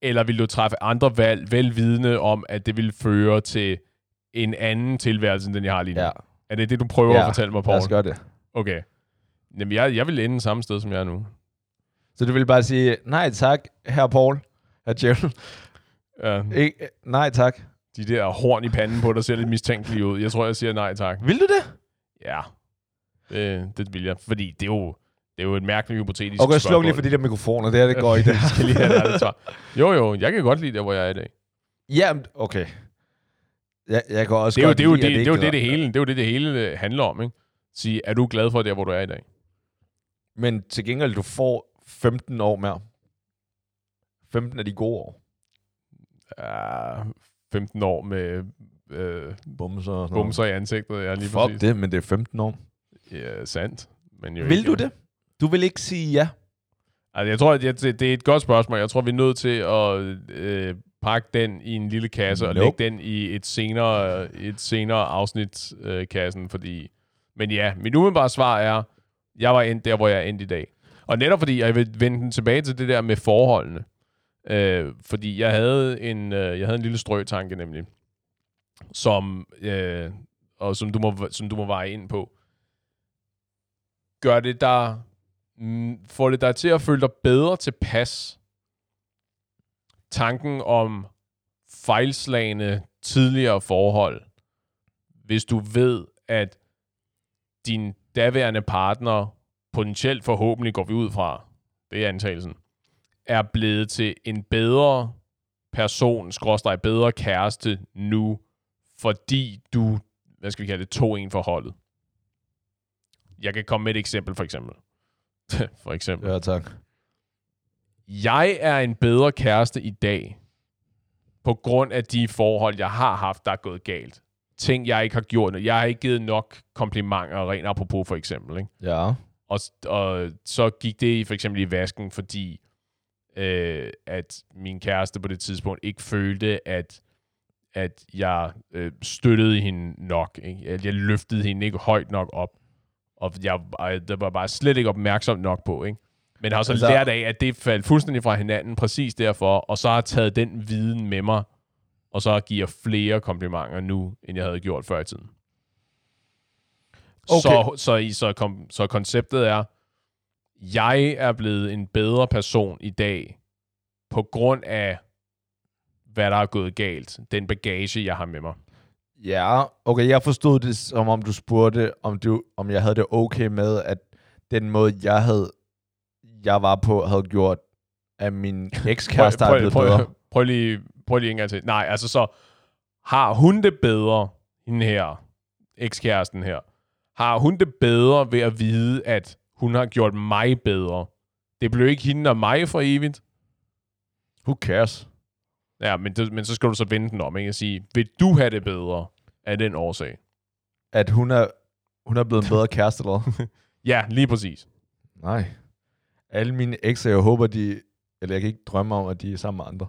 Speaker 1: eller vil du træffe andre valg, velvidende om, at det vil føre til en anden tilværelse, end den jeg har lige nu?
Speaker 2: Ja,
Speaker 1: Er det det, du prøver
Speaker 2: Ja,
Speaker 1: at fortælle mig,
Speaker 2: lad
Speaker 1: Paul?
Speaker 2: os gøre det.
Speaker 1: Okay. Jamen, jeg, jeg vil ende samme sted, som jeg er nu.
Speaker 2: Så du vil bare sige, nej tak, herr Paul, herr Djævel.
Speaker 1: Ja,
Speaker 2: Ikke, nej tak.
Speaker 1: De der horn i panden på dig ser lidt mistænkelige ud. Jeg tror, jeg siger nej tak.
Speaker 2: Vil du det?
Speaker 1: Ja, det, det vil jeg. Fordi det er jo, det er jo et mærkeligt hypotetisk
Speaker 2: Okay, sluk
Speaker 1: spørgsmål.
Speaker 2: lige for de der mikrofoner, det her det går ikke.
Speaker 1: jeg skal lige have et ærligt svar. Jo, jo, jeg kan godt lide der, hvor jeg er i dag.
Speaker 2: ja, okay. Jeg, jeg kan også
Speaker 1: Det er jo det, er jo det, det, er jo
Speaker 2: ikke
Speaker 1: det, det hele, det er jo det, det hele øh, handler om, ikke? Sige, er du glad for der, hvor du er i dag?
Speaker 2: Men til gengæld, du får 15 år mere. 15 af de gode år.
Speaker 1: Ja, 15 år med øh,
Speaker 2: Bumser og sådan
Speaker 1: bumser i ansigtet, ja, lige
Speaker 2: Fuck
Speaker 1: præcis.
Speaker 2: det, men det er 15 år.
Speaker 1: Ja, sandt. Men jo
Speaker 2: Vil
Speaker 1: ikke,
Speaker 2: du det? Du vil ikke sige ja?
Speaker 1: Altså, jeg tror, at det, det er et godt spørgsmål. Jeg tror, vi er nødt til at øh, pakke den i en lille kasse og
Speaker 2: Nope.
Speaker 1: lægge den i et senere, et senere afsnit øh, kassen, fordi... Men ja, mit umiddelbare svar er, jeg var endt der, hvor jeg er endt i dag. Og netop fordi, jeg vil vende den tilbage til det der med forholdene. Øh, fordi jeg havde en, øh, jeg havde en lille strøtanke nemlig, som, øh, og som du, må, som du må veje ind på. Gør det der, mm, får det dig til at føle dig bedre tilpas tanken om fejlslagende tidligere forhold, hvis du ved, at din daværende partner, potentielt forhåbentlig går vi ud fra, det er antagelsen, er blevet til en bedre person, skråstrej bedre kæreste nu, fordi du, hvad skal vi kalde det, tog en for holdet. Jeg kan komme med et eksempel, for eksempel. for eksempel.
Speaker 2: Ja, tak.
Speaker 1: Jeg er en bedre kæreste i dag, på grund af de forhold, jeg har haft, der er gået galt. Ting, jeg ikke har gjort. Jeg har ikke givet nok komplimenter, rent apropos for eksempel. Ikke?
Speaker 2: Ja.
Speaker 1: Og, og så gik det for eksempel i vasken, fordi øh, at min kæreste på det tidspunkt ikke følte, at, at jeg øh, støttede hende nok. Ikke? At jeg løftede hende ikke højt nok op. Og jeg, jeg det var bare slet ikke opmærksom nok på. Ikke? Men har så altså, lært af, at det faldt fuldstændig fra hinanden, præcis derfor, og så har taget den viden med mig, og så giver flere komplimenter nu, end jeg havde gjort før i tiden. Okay. Så, så, så, kom, så konceptet er, jeg er blevet en bedre person i dag, på grund af, hvad der er gået galt. Den bagage, jeg har med mig.
Speaker 2: Ja, okay, jeg forstod det, som om du spurgte, om, du, om jeg havde det okay med, at den måde, jeg havde jeg var på, havde gjort, at min ekskæreste er blevet
Speaker 1: prøv,
Speaker 2: bedre.
Speaker 1: Prøv, prøv, lige, prøv lige en gang til. Nej, altså så, har hun det bedre, hende her, ekskæresten her, har hun det bedre ved at vide, at hun har gjort mig bedre? Det blev ikke hende og mig for evigt.
Speaker 2: Who cares?
Speaker 1: Ja, men, det, men så skal du så vende den om, ikke? Og sige, vil du have det bedre af den årsag?
Speaker 2: At hun er, hun er blevet en bedre kæreste, eller
Speaker 1: Ja, lige præcis.
Speaker 2: Nej. Alle mine ekser, jeg håber, de... Eller jeg kan ikke drømme om, at de er sammen med andre.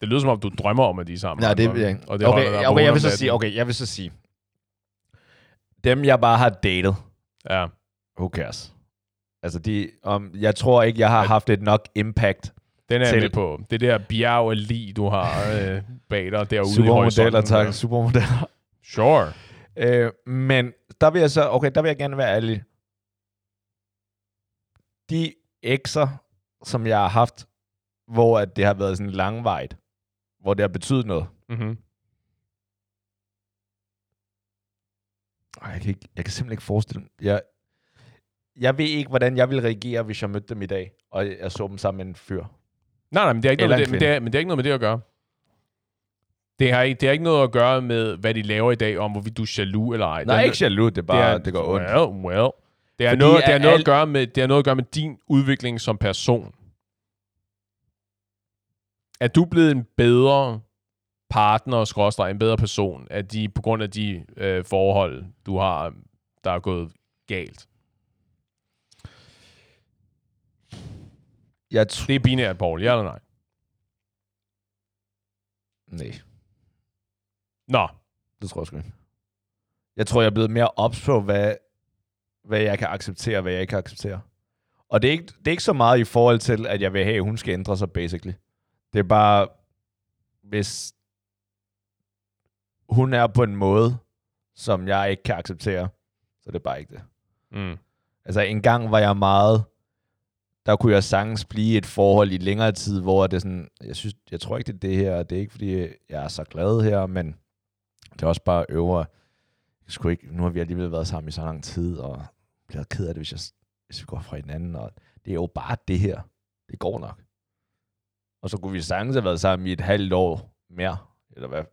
Speaker 1: Det lyder som om, du drømmer om, at de er sammen.
Speaker 2: Nej,
Speaker 1: med
Speaker 2: det
Speaker 1: andre,
Speaker 2: jeg.
Speaker 1: Og det
Speaker 2: Okay, okay,
Speaker 1: på
Speaker 2: jeg vil så sige, okay, jeg vil så sige. Dem, jeg bare har datet,
Speaker 1: Ja.
Speaker 2: Who cares? Altså, de, um, jeg tror ikke, jeg har haft et nok impact.
Speaker 1: Den er jeg med på. Det der bjerg af lig, du har øh, bag dig derude i
Speaker 2: Supermodeller,
Speaker 1: horisonten.
Speaker 2: tak. Supermodeller.
Speaker 1: Sure.
Speaker 2: Øh, men der vil jeg så, okay, der vil jeg gerne være ærlig. De ekser, som jeg har haft, hvor at det har været sådan langvejt, hvor det har betydet noget.
Speaker 1: Mm-hmm.
Speaker 2: Ej, jeg kan, ikke, jeg kan simpelthen ikke forestille mig. Jeg, jeg ved ikke, hvordan jeg ville reagere, hvis jeg mødte dem i dag, og jeg så dem sammen med en fyr.
Speaker 1: Nej, nej, men det, er ikke
Speaker 2: Eller
Speaker 1: noget med det, men, det er, men det er ikke noget med det at gøre. Det har, ikke, det har ikke noget at gøre med, hvad de laver i dag, om hvorvidt du er jaloux eller ej.
Speaker 2: Nej,
Speaker 1: det er,
Speaker 2: ikke jaloux, det er bare, det, det går ondt.
Speaker 1: Well, well. Det er,
Speaker 2: Fordi
Speaker 1: noget, det, er
Speaker 2: at
Speaker 1: noget
Speaker 2: al-
Speaker 1: at gøre med, det har noget at gøre med din udvikling som person. Er du blevet en bedre partner, skråstreg, en bedre person, af de, på grund af de øh, forhold, du har, der er gået galt?
Speaker 2: Jeg tr-
Speaker 1: Det er binært, Paul. Ja eller nej?
Speaker 2: Nej,
Speaker 1: Nå,
Speaker 2: det tror jeg sgu ikke. Jeg tror, jeg er blevet mere ops på, hvad, hvad jeg kan acceptere, og hvad jeg ikke kan acceptere. Og det er, ikke, det er ikke så meget i forhold til, at jeg vil have, at hun skal ændre sig, basically. Det er bare, hvis hun er på en måde, som jeg ikke kan acceptere, så er det bare ikke det.
Speaker 1: mm.
Speaker 2: Altså en gang var jeg meget, der kunne jeg sagtens blive et forhold i længere tid, hvor det er sådan, jeg synes, jeg tror ikke, det er det her, det er ikke, fordi jeg er så glad her, men det er også bare øvre. Jeg skulle ikke, nu har vi alligevel været sammen i så lang tid, og bliver ked af det, hvis, jeg, hvis vi går fra hinanden, og det er jo bare det her. Det går nok. Og så kunne vi sagtens have været sammen i et halvt år mere, eller hvad.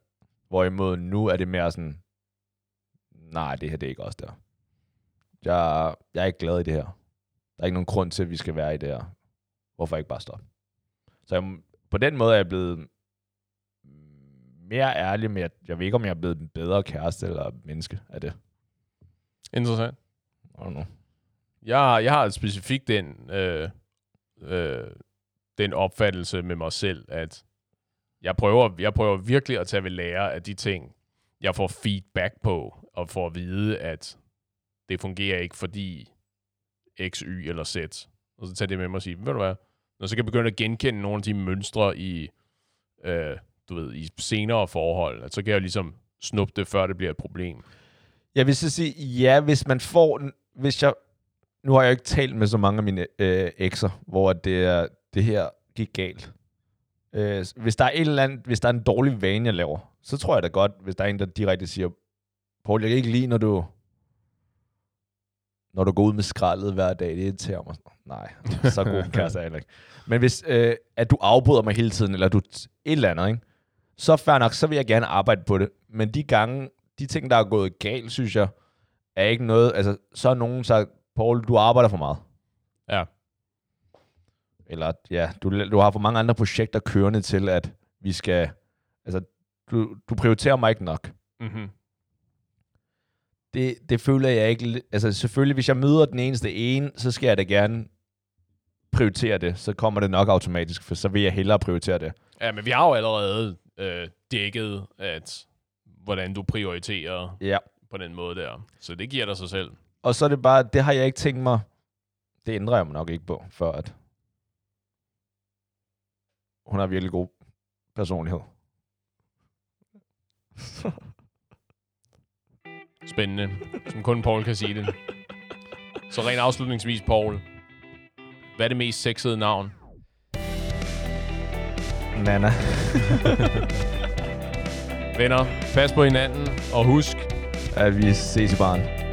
Speaker 2: Hvorimod nu er det mere sådan, nej, det her det er ikke også der. Jeg, jeg er ikke glad i det her. Der er ikke nogen grund til, at vi skal være i det her. Hvorfor ikke bare stoppe? Så jeg, på den måde er jeg blevet mere ærlig med, at jeg ved ikke, om jeg er blevet en bedre kæreste eller menneske af det.
Speaker 1: interessant.
Speaker 2: I don't know.
Speaker 1: Jeg, jeg har specifikt den, øh, øh, den opfattelse med mig selv, at jeg prøver, jeg prøver virkelig at tage ved lære af de ting, jeg får feedback på, og får at vide, at det fungerer ikke, fordi X, Y eller Z. Og så tager det med mig og sige, ved du hvad, når så kan jeg begynde at genkende nogle af de mønstre i, øh, du ved, i senere forhold, at så kan jeg ligesom snuppe det, før det bliver et problem.
Speaker 2: Jeg vil så sige, ja, hvis man får... Hvis jeg, nu har jeg ikke talt med så mange af mine øh, ekser, hvor det, er, det her gik galt. Øh, hvis der er et eller andet, hvis der er en dårlig vane, jeg laver, så tror jeg da godt, hvis der er en, der direkte siger, Paul, jeg kan ikke lide, når du, når du går ud med skraldet hver dag, det irriterer mig. Nej, så god en kæreste er jeg heller ikke. Men hvis øh, at du afbryder mig hele tiden, eller du et eller andet, ikke? så fair nok, så vil jeg gerne arbejde på det. Men de gange, de ting, der er gået galt, synes jeg, er ikke noget, altså, så har nogen sagt, Paul, du arbejder for meget.
Speaker 1: Ja.
Speaker 2: Eller, ja, du, du har for mange andre projekter kørende til, at vi skal, altså, du, du prioriterer mig ikke nok.
Speaker 1: Mm-hmm.
Speaker 2: Det, det føler jeg ikke, altså selvfølgelig, hvis jeg møder den eneste ene, så skal jeg da gerne prioritere det, så kommer det nok automatisk, for så vil jeg hellere prioritere det.
Speaker 1: Ja, men vi har jo allerede øh, dækket, at hvordan du prioriterer
Speaker 2: Ja.
Speaker 1: på den måde der. Så det giver dig sig selv.
Speaker 2: Og så er det bare, det har jeg ikke tænkt mig, det ændrer jeg mig nok ikke på, for at hun har virkelig god personlighed.
Speaker 1: Spændende. Som kun Paul kan sige det. Så rent afslutningsvis, Paul. Hvad er det mest sexede navn?
Speaker 2: Nana.
Speaker 1: Venner, pas på hinanden, og husk,
Speaker 2: At vi ses i baren.